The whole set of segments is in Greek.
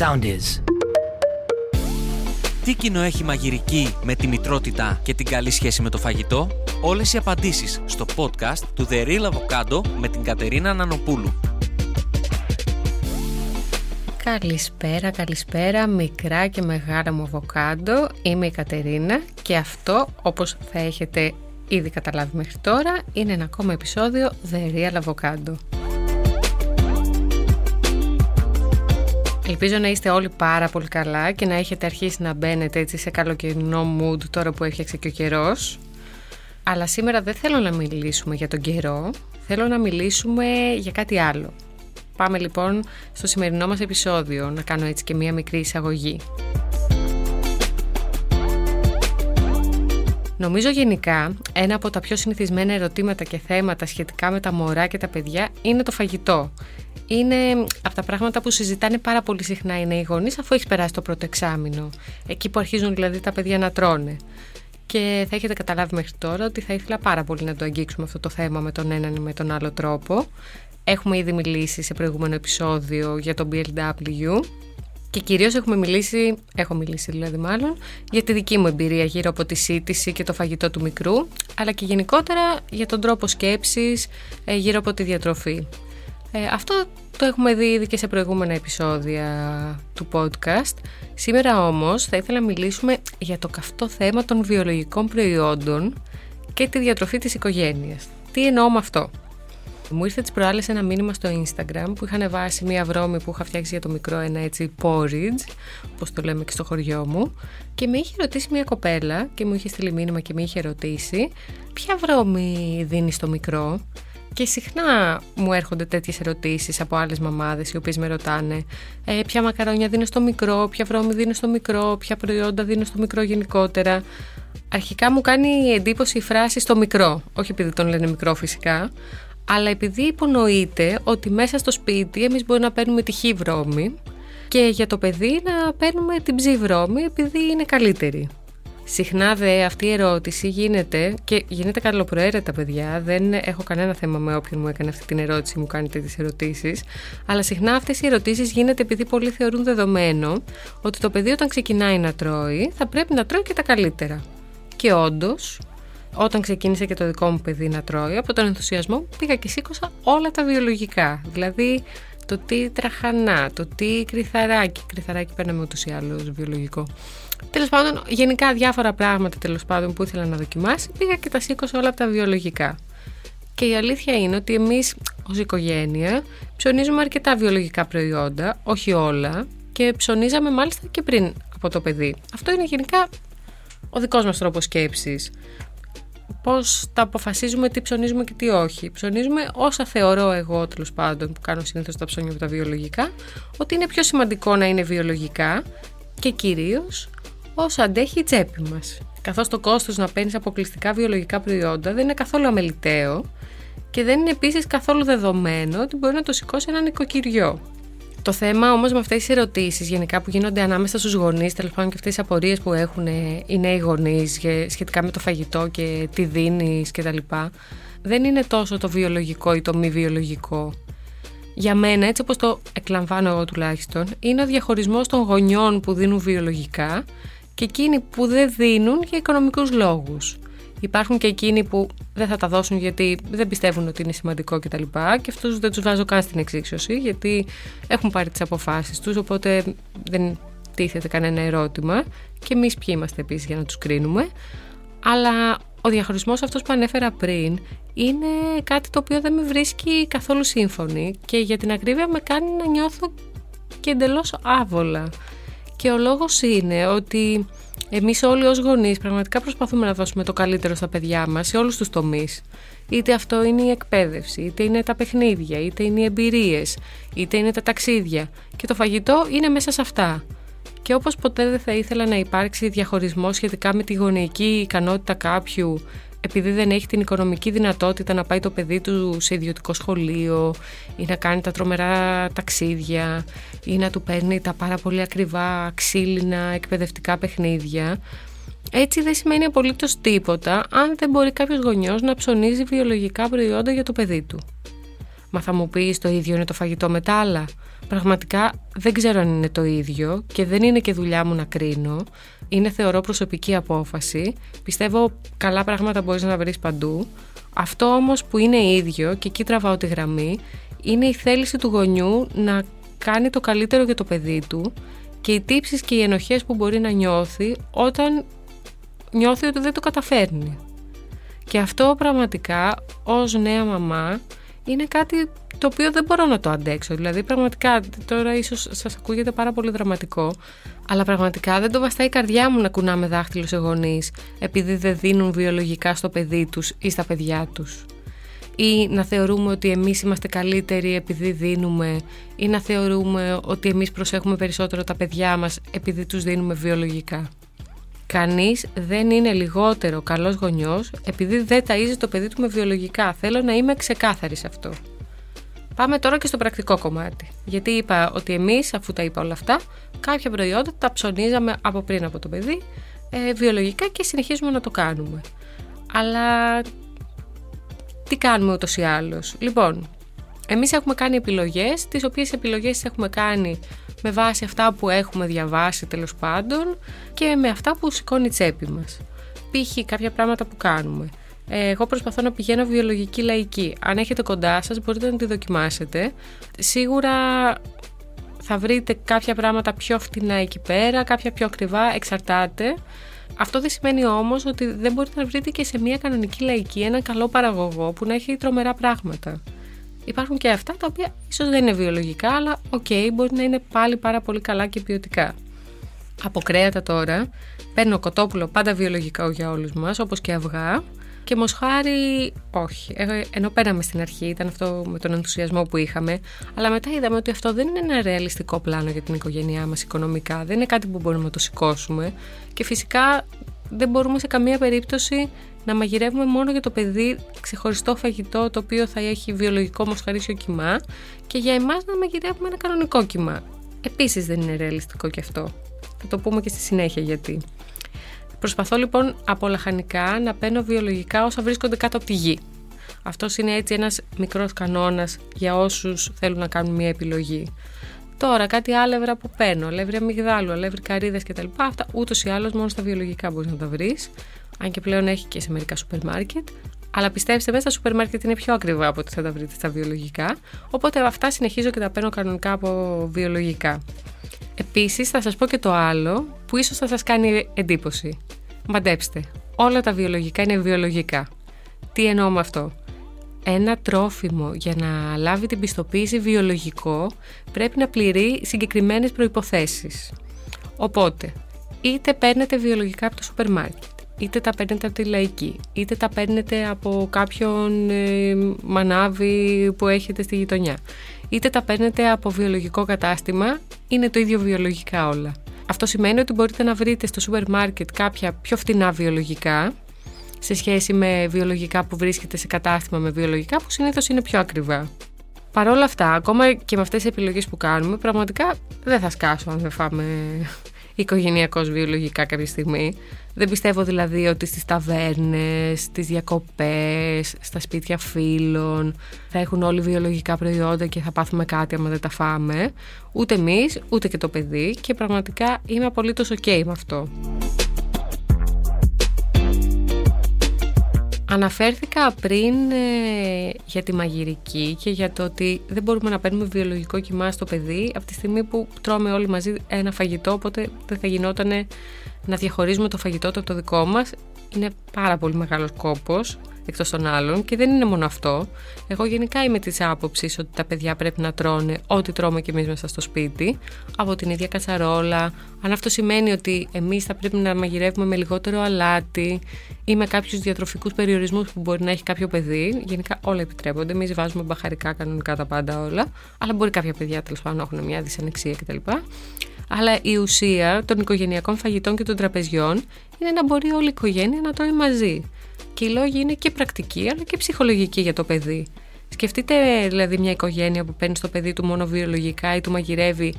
sound is. Τι κοινό έχει μαγειρική με τη μητρότητα και την καλή σχέση με το φαγητό; Όλες οι απαντήσεις στο podcast του The Real Avocado με την Κατερίνα Νανοπούλου. Καλησπέρα, καλησπέρα, μικρά και μεγάλα μου αβοκάντο. Είμαι η Κατερίνα και αυτό, όπως θα έχετε ήδη καταλάβει μέχρι τώρα, είναι ένα ακόμα επεισόδιο The Real Avocado. Ελπίζω να είστε όλοι πάρα πολύ καλά και να έχετε αρχίσει να μπαίνετε έτσι σε καλοκαιρινό mood τώρα που έφτιαξε και ο καιρός. Αλλά σήμερα δεν θέλω να μιλήσουμε για τον καιρό, θέλω να μιλήσουμε για κάτι άλλο. Πάμε λοιπόν στο σημερινό μας επεισόδιο, να κάνω έτσι και μία μικρή εισαγωγή. Νομίζω γενικά ένα από τα πιο συνηθισμένα ερωτήματα και θέματα σχετικά με τα μωρά και τα παιδιά είναι το φαγητό. Είναι από τα πράγματα που συζητάνε πάρα πολύ συχνά είναι οι γονείς αφού έχεις περάσει το πρώτο εξάμεινο. Εκεί που αρχίζουν δηλαδή τα παιδιά να τρώνε. Και θα έχετε καταλάβει μέχρι τώρα ότι θα ήθελα πάρα πολύ να το αγγίξουμε αυτό το θέμα με τον έναν ή με τον άλλο τρόπο. Έχουμε ήδη μιλήσει σε προηγούμενο επεισόδιο για τον BLW και κυρίως έχουμε μιλήσει, έχω μιλήσει δηλαδή μάλλον, για τη δική μου εμπειρία γύρω από τη σύντηση και το φαγητό του μικρού, αλλά και γενικότερα για τον τρόπο σκέψης ε, γύρω από τη διατροφή. Ε, αυτό το έχουμε δει ήδη και σε προηγούμενα επεισόδια του podcast. Σήμερα όμως θα ήθελα να μιλήσουμε για το καυτό θέμα των βιολογικών προϊόντων και τη διατροφή της οικογένειας. Τι εννοώ με αυτό; Μου ήρθε τι προάλλες ένα μήνυμα στο Instagram που είχαν βάσει μία βρώμη που είχα φτιάξει για το μικρό, ένα έτσι porridge, όπως το λέμε και στο χωριό μου. Και με είχε ρωτήσει μία κοπέλα και μου είχε στείλει μήνυμα και με είχε ρωτήσει ποια βρώμη δίνεις στο μικρό; Και συχνά μου έρχονται τέτοιες ερωτήσεις από άλλες μαμάδες οι οποίες με ρωτάνε ε, ποια μακαρόνια δίνω στο μικρό, ποια βρώμη δίνω στο μικρό, ποια προϊόντα δίνω στο μικρό γενικότερα. Αρχικά μου κάνει εντύπωση η φράση στο μικρό, όχι επειδή τον λένε μικρό φυσικά, αλλά επειδή υπονοείται ότι μέσα στο σπίτι εμείς μπορούμε να παίρνουμε τη χή βρώμη και για το παιδί να παίρνουμε την ψή βρώμη επειδή είναι καλύτερη. Συχνά δε αυτή η ερώτηση γίνεται και γίνεται καλοπροαίρετα παιδιά, δεν έχω κανένα θέμα με όποιον μου έκανε αυτή την ερώτηση μου κάνει τέτοιες ερωτήσεις, αλλά συχνά αυτές οι ερωτήσεις γίνεται επειδή πολλοί θεωρούν δεδομένο ότι το παιδί όταν ξεκινάει να τρώει θα πρέπει να τρώει και τα καλύτερα. Και όντως, όταν ξεκίνησε και το δικό μου παιδί να τρώει, από τον ενθουσιασμό πήγα και σήκωσα όλα τα βιολογικά. Δηλαδή το τι τραχανά, το τι κρυθαράκι. Κρυθαράκι παίρναμε ούτως ή άλλως βιολογικό. Τέλος πάντων, γενικά διάφορα πράγματα τέλος πάντων που ήθελα να δοκιμάσει, πήγα και τα σήκωσα όλα από τα βιολογικά. Και η αλήθεια είναι ότι εμείς ως οικογένεια ψωνίζουμε αρκετά βιολογικά προϊόντα, όχι όλα, και ψωνίζαμε μάλιστα και πριν από το παιδί. Αυτό είναι γενικά ο δικός μας τρόπος σκέψης πώς τα αποφασίζουμε τι ψωνίζουμε και τι όχι. Ψωνίζουμε όσα θεωρώ εγώ τέλος πάντων που κάνω συνήθως τα ψώνια από τα βιολογικά ότι είναι πιο σημαντικό να είναι βιολογικά και κυρίως όσο αντέχει η τσέπη μας. Καθώς το κόστος να παίρνεις αποκλειστικά βιολογικά προϊόντα δεν είναι καθόλου αμεληταίο και δεν είναι επίσης καθόλου δεδομένο ότι μπορεί να το σηκώσει ένα νοικοκυριό. Το θέμα όμως με αυτές τις ερωτήσεις γενικά που γίνονται ανάμεσα στους γονείς, τέλος πάντων και αυτές τις απορίες που έχουν οι νέοι γονείς σχετικά με το φαγητό και τι δίνεις κτλ., δεν είναι τόσο το βιολογικό ή το μη βιολογικό. Για μένα, έτσι όπως το εκλαμβάνω εγώ τουλάχιστον, είναι ο διαχωρισμός των γονιών που δίνουν βιολογικά και εκείνοι που δεν δίνουν για οικονομικούς λόγους. Υπάρχουν και εκείνοι που δεν θα τα δώσουν γιατί δεν πιστεύουν ότι είναι σημαντικό κτλ. Και, και αυτούς δεν τους βάζω καν στην εξίσωση γιατί έχουν πάρει τις αποφάσεις τους. Οπότε δεν τίθεται κανένα ερώτημα. Και εμείς ποιοι είμαστε επίσης για να τους κρίνουμε. Αλλά ο διαχωρισμός αυτός που ανέφερα πριν είναι κάτι το οποίο δεν με βρίσκει καθόλου σύμφωνη και για την ακρίβεια με κάνει να νιώθω και εντελώς άβολα. Και ο λόγος είναι ότι Εμείς όλοι ως γονείς πραγματικά προσπαθούμε να δώσουμε το καλύτερο στα παιδιά μας σε όλους τους τομείς. Είτε αυτό είναι η εκπαίδευση, είτε είναι τα παιχνίδια, είτε είναι οι εμπειρίες, είτε είναι τα ταξίδια. Και το φαγητό είναι μέσα σε αυτά. Και όπως ποτέ δεν θα ήθελα να υπάρξει διαχωρισμός σχετικά με τη γονεϊκή ικανότητα κάποιου επειδή δεν έχει την οικονομική δυνατότητα να πάει το παιδί του σε ιδιωτικό σχολείο ή να κάνει τα τρομερά ταξίδια ή να του παίρνει τα πάρα πολύ ακριβά ξύλινα εκπαιδευτικά παιχνίδια. Έτσι δεν σημαίνει απολύτως τίποτα αν δεν μπορεί κάποιος γονιός να ψωνίζει βιολογικά προϊόντα για το παιδί του. Μα θα μου πεις το ίδιο είναι το φαγητό με τα άλλα; Πραγματικά δεν ξέρω αν είναι το ίδιο και δεν είναι και δουλειά μου να κρίνω. Είναι θεωρώ προσωπική απόφαση. Πιστεύω καλά πράγματα μπορείς να βρεις παντού. Αυτό όμως που είναι ίδιο και εκεί τραβάω τη γραμμή είναι η θέληση του γονιού να κάνει το καλύτερο για το παιδί του και οι τύψεις και οι ενοχές που μπορεί να νιώθει όταν νιώθει ότι δεν το καταφέρνει. Και αυτό πραγματικά ως νέα μαμά είναι κάτι το οποίο δεν μπορώ να το αντέξω. Δηλαδή πραγματικά τώρα ίσως σας ακούγεται πάρα πολύ δραματικό αλλά πραγματικά δεν το βαστάει η καρδιά μου να κουνάμε δάχτυλο σε γονείς επειδή δεν δίνουν βιολογικά στο παιδί τους ή στα παιδιά τους ή να θεωρούμε ότι εμείς είμαστε καλύτεροι επειδή δίνουμε ή να θεωρούμε ότι εμείς προσέχουμε περισσότερο τα παιδιά μας επειδή τους δίνουμε βιολογικά. Κανείς δεν είναι λιγότερο καλός γονιός επειδή δεν ταΐζει το παιδί του με βιολογικά. Θέλω να είμαι ξεκάθαρη σε αυτό. Πάμε τώρα και στο πρακτικό κομμάτι. Γιατί είπα ότι εμείς, αφού τα είπα όλα αυτά, κάποια προϊόντα τα ψωνίζαμε από πριν από το παιδί ε, βιολογικά και συνεχίζουμε να το κάνουμε. Αλλά τι κάνουμε ούτως ή άλλως. Λοιπόν, εμείς έχουμε κάνει επιλογές, τις οποίες επιλογές τις έχουμε κάνει με βάση αυτά που έχουμε διαβάσει τέλος πάντων και με αυτά που σηκώνει η τσέπη μας. Π.χ. κάποια πράγματα που κάνουμε. Ε, εγώ προσπαθώ να πηγαίνω βιολογική λαϊκή. Αν έχετε κοντά σας μπορείτε να τη δοκιμάσετε. Σίγουρα θα βρείτε κάποια πράγματα πιο φτηνά εκεί πέρα, κάποια πιο ακριβά, εξαρτάται. Αυτό δεν σημαίνει όμως ότι δεν μπορείτε να βρείτε και σε μια κανονική λαϊκή ένα καλό παραγωγό που να έχει τρομερά πράγματα. Υπάρχουν και αυτά τα οποία ίσως δεν είναι βιολογικά, αλλά OK, okay, μπορεί να είναι πάλι πάρα πολύ καλά και ποιοτικά. Από κρέατα τώρα, παίρνω κοτόπουλο πάντα βιολογικά για όλους μας, όπως και αυγά, και μοσχάρι, όχι. Ε, ενώ παίρναμε στην αρχή, ήταν αυτό με τον ενθουσιασμό που είχαμε. Αλλά μετά είδαμε ότι αυτό δεν είναι ένα ρεαλιστικό πλάνο για την οικογένειά μας οικονομικά. Δεν είναι κάτι που μπορούμε να το σηκώσουμε. Και φυσικά δεν μπορούμε σε καμία περίπτωση να μαγειρεύουμε μόνο για το παιδί ξεχωριστό φαγητό το οποίο θα έχει βιολογικό μοσχαρίσιο κοιμά και για εμάς να μαγειρεύουμε ένα κανονικό κοιμά. Επίσης δεν είναι ρεαλιστικό και αυτό. Θα το πούμε και στη συνέχεια γιατί. Προσπαθώ λοιπόν από λαχανικά να παίρνω βιολογικά όσα βρίσκονται κάτω από τη γη. Αυτός είναι έτσι ένας μικρός κανόνας για όσους θέλουν να κάνουν μια επιλογή. Τώρα, κάτι άλευρα που παίρνω, αλεύρι αμυγδάλου, αλεύρι καρύδες κτλ. Αυτά ούτως ή άλλως μόνο στα βιολογικά μπορείς να τα βρεις. Αν και πλέον έχει και σε μερικά σούπερ μάρκετ. Αλλά πιστέψτε με, στα σούπερ μάρκετ είναι πιο ακριβά από ό,τι θα τα βρείτε στα βιολογικά. Οπότε αυτά συνεχίζω και τα παίρνω κανονικά από βιολογικά. Επίσης, θα σας πω και το άλλο που ίσως θα σας κάνει εντύπωση. Μαντέψτε, όλα τα βιολογικά είναι βιολογικά. Τι εννοώ με αυτό; Ένα τρόφιμο για να λάβει την πιστοποίηση βιολογικό πρέπει να πληρεί συγκεκριμένες προϋποθέσεις. Οπότε, είτε παίρνετε βιολογικά από το σούπερ μάρκετ, είτε τα παίρνετε από τη λαϊκή, είτε τα παίρνετε από κάποιον ε, μανάβι που έχετε στη γειτονιά, είτε τα παίρνετε από βιολογικό κατάστημα, είναι το ίδιο βιολογικά όλα. Αυτό σημαίνει ότι μπορείτε να βρείτε στο σούπερ μάρκετ κάποια πιο φτηνά βιολογικά σε σχέση με βιολογικά που βρίσκεται σε κατάστημα με βιολογικά που συνήθως είναι πιο ακριβά. Παρ' όλα αυτά, ακόμα και με αυτές τις επιλογές που κάνουμε, πραγματικά δεν θα σκάσω αν δεν φάμε οικογενειακώς βιολογικά κάποια στιγμή. Δεν πιστεύω δηλαδή ότι στις ταβέρνες, στις διακοπές, στα σπίτια φίλων θα έχουν όλοι βιολογικά προϊόντα και θα πάθουμε κάτι άμα δεν τα φάμε. Ούτε εμείς, ούτε και το παιδί και πραγματικά είμαι απολύτως ok με αυτό. Αναφέρθηκα πριν ε, για τη μαγειρική και για το ότι δεν μπορούμε να παίρνουμε βιολογικό κοιμά στο παιδί από τη στιγμή που τρώμε όλοι μαζί ένα φαγητό, οπότε δεν θα γινόταν να διαχωρίζουμε το φαγητό του από το δικό μας. Είναι πάρα πολύ μεγάλος κόπος εκτός των άλλων και δεν είναι μόνο αυτό. Εγώ γενικά είμαι της άποψης ότι τα παιδιά πρέπει να τρώνε ό,τι τρώμε κι εμείς μέσα στο σπίτι, από την ίδια κατσαρόλα. Αν αυτό σημαίνει ότι εμείς θα πρέπει να μαγειρεύουμε με λιγότερο αλάτι ή με κάποιους διατροφικούς περιορισμούς που μπορεί να έχει κάποιο παιδί, γενικά όλα επιτρέπονται. Εμείς βάζουμε μπαχαρικά κανονικά τα πάντα όλα, αλλά μπορεί κάποια παιδιά τέλος πάντων να έχουν μια δυσανεξία κτλ. Αλλά η ουσία των οικογενειακών φαγητών και των τραπεζιών είναι να μπορεί όλη η οικογένεια να τρώει μαζί. Και οι λόγοι είναι και πρακτικοί αλλά και ψυχολογικοί για το παιδί. Σκεφτείτε δηλαδή μια οικογένεια που παίρνει στο παιδί του μόνο βιολογικά ή του μαγειρεύει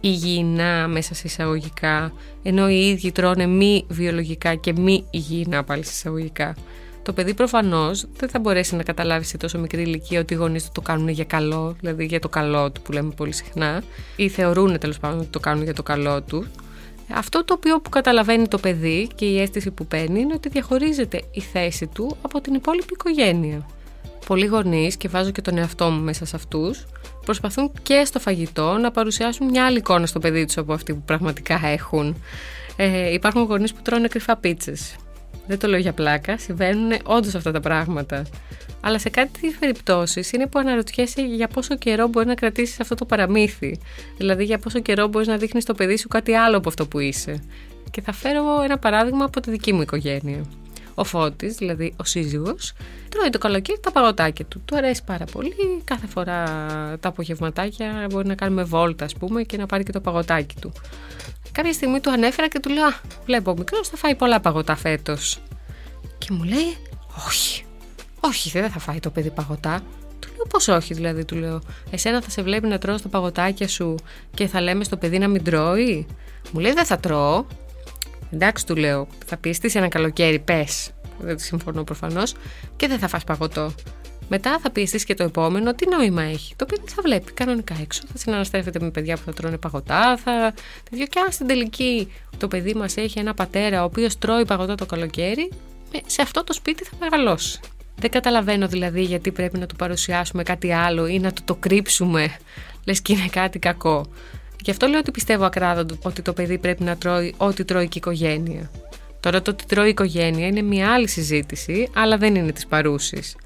υγιεινά μέσα σε εισαγωγικά, ενώ οι ίδιοι τρώνε μη βιολογικά και μη υγιεινά πάλι σε εισαγωγικά. Το παιδί προφανώς δεν θα μπορέσει να καταλάβει σε τόσο μικρή ηλικία ότι οι γονείς του το κάνουν για καλό, δηλαδή για το καλό του που λέμε πολύ συχνά, ή θεωρούν τέλος πάντων ότι το κάνουν για το καλό του. Αυτό το οποίο που καταλαβαίνει το παιδί και η αίσθηση που παίρνει είναι ότι διαχωρίζεται η θέση του από την υπόλοιπη οικογένεια. Πολλοί γονείς, και βάζω και τον εαυτό μου μέσα σε αυτούς, προσπαθούν και στο φαγητό να παρουσιάσουν μια άλλη εικόνα στο παιδί τους από αυτή που πραγματικά έχουν. Ε, υπάρχουν γονείς που τρώνε κρυφά πίτσες. Δεν το λέω για πλάκα, συμβαίνουν όντως αυτά τα πράγματα. Αλλά σε κάτι περιπτώσεις είναι που αναρωτιέσαι για πόσο καιρό μπορεί να κρατήσεις αυτό το παραμύθι. Δηλαδή, για πόσο καιρό μπορείς να δείχνεις στο παιδί σου κάτι άλλο από αυτό που είσαι. Και θα φέρω ένα παράδειγμα από τη δική μου οικογένεια. Ο Φώτης, δηλαδή ο σύζυγος, τρώει το καλοκαίρι τα παγωτάκια του. Του αρέσει πάρα πολύ. Κάθε φορά τα απογευματάκια μπορεί να κάνουμε βόλτα, ας πούμε, και να πάρει και το παγωτάκι του. Κάποια στιγμή του ανέφερα και του λέω: Βλέπω, ο μικρός θα φάει πολλά παγωτά φέτος. Και μου λέει: Όχι, όχι, δεν θα φάει το παιδί παγωτά. Του λέω: Πώς όχι, δηλαδή, του λέω: Εσένα θα σε βλέπει να τρώω τα παγωτάκια σου και θα λέμε στο παιδί να μην τρώει. Μου λέει: Δεν θα τρώω. Εντάξει, του λέω: Θα πιεστεί ένα καλοκαίρι, πες. Δεν συμφωνώ προφανώς. Και δεν θα φας παγωτό. Μετά θα πιεστεί και το επόμενο, τι νόημα έχει. Το παιδί θα βλέπει κανονικά έξω, θα συναναστρέφεται με παιδιά που θα τρώνε παγωτά, θα. Και αν στην τελική το παιδί μας έχει ένα πατέρα ο οποίος τρώει παγωτά το καλοκαίρι, ε, σε αυτό το σπίτι θα μεγαλώσει. Δεν καταλαβαίνω δηλαδή γιατί πρέπει να του παρουσιάσουμε κάτι άλλο ή να του το κρύψουμε, λες και είναι κάτι κακό. Γι' αυτό λέω ότι πιστεύω ακράδαντο ότι το παιδί πρέπει να τρώει ό,τι τρώει και η οικογένεια. Τώρα το ότι τρώει η οικογένεια είναι μια άλλη συζήτηση, αλλά δεν είναι της παρούσης.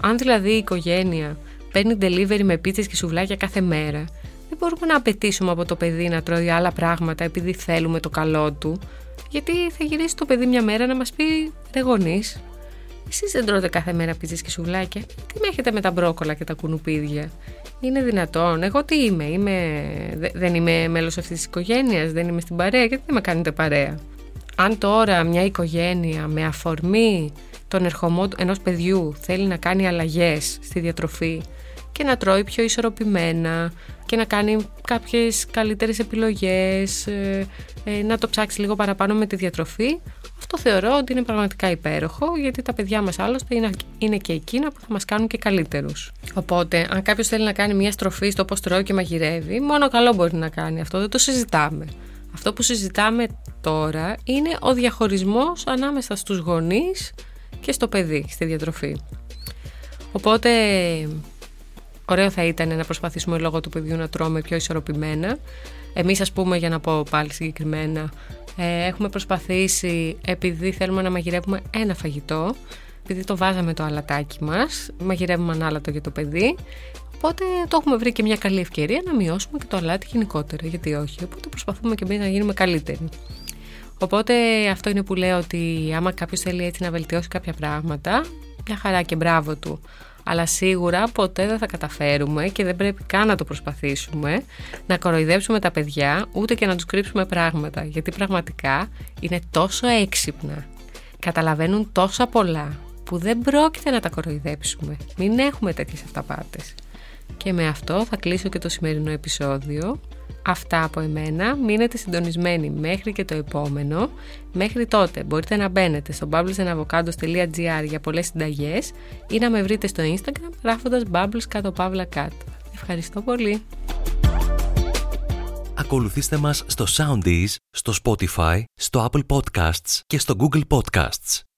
Αν δηλαδή η οικογένεια παίρνει delivery με πίτσες και σουβλάκια κάθε μέρα, δεν μπορούμε να απαιτήσουμε από το παιδί να τρώει άλλα πράγματα επειδή θέλουμε το καλό του, γιατί θα γυρίσει το παιδί μια μέρα να μας πει «Ρε γονείς, εσείς δεν τρώτε κάθε μέρα πίτσες και σουβλάκια, τι με έχετε με τα μπρόκολα και τα κουνουπίδια». Είναι δυνατόν; Εγώ τι είμαι, είμαι... δεν είμαι μέλος αυτής της οικογένειας, δεν είμαι στην παρέα, γιατί δεν με κάνετε παρέα; Αν τώρα μια οικογένεια με αφορμή τον ερχομό ενός παιδιού θέλει να κάνει αλλαγές στη διατροφή και να τρώει πιο ισορροπημένα και να κάνει κάποιες καλύτερες επιλογές, ε, ε, να το ψάξει λίγο παραπάνω με τη διατροφή, αυτό θεωρώ ότι είναι πραγματικά υπέροχο γιατί τα παιδιά μας άλλωστε είναι, είναι και εκείνα που θα μας κάνουν και καλύτερους. Οπότε αν κάποιος θέλει να κάνει μια στροφή στο πώς τρώει και μαγειρεύει, μόνο καλό μπορεί να κάνει αυτό, δεν το συζητάμε. Αυτό που συζητάμε τώρα είναι ο διαχωρισμός ανάμεσα στους γονείς και στο παιδί, στη διατροφή. Οπότε, ωραίο θα ήταν να προσπαθήσουμε λόγω του παιδιού να τρώμε πιο ισορροπημένα. Εμείς, ας πούμε, για να πω πάλι συγκεκριμένα, ε, έχουμε προσπαθήσει, επειδή θέλουμε να μαγειρεύουμε ένα φαγητό, επειδή το βάζαμε το αλατάκι μας, μαγειρεύουμε ένα άλατο για το παιδί, Οπότε το έχουμε βρει και μια καλή ευκαιρία να μειώσουμε και το αλάτι γενικότερα. Γιατί όχι. Οπότε προσπαθούμε και εμείς να γίνουμε καλύτεροι. Οπότε αυτό είναι που λέω ότι άμα κάποιος θέλει έτσι να βελτιώσει κάποια πράγματα, μια χαρά και μπράβο του. Αλλά σίγουρα ποτέ δεν θα καταφέρουμε και δεν πρέπει καν να το προσπαθήσουμε να κοροϊδέψουμε τα παιδιά ούτε και να τους κρύψουμε πράγματα. Γιατί πραγματικά είναι τόσο έξυπνα, καταλαβαίνουν τόσα πολλά που δεν πρόκειται να τα κοροϊδέψουμε. Μην έχουμε τέτοιες αυταπάτες. Και με αυτό θα κλείσω και το σημερινό επεισόδιο. Αυτά από εμένα. Μείνετε συντονισμένοι μέχρι και το επόμενο. Μέχρι τότε μπορείτε να μπαίνετε στο bubblesandavocados.gr για πολλές συνταγές ή να με βρείτε στο Instagram γράφοντας bubbles κάτω παύλα κάτω. Ευχαριστώ πολύ. Ακολουθήστε μας στο Soundees, στο Spotify, στο Apple Podcasts και στο Google Podcasts.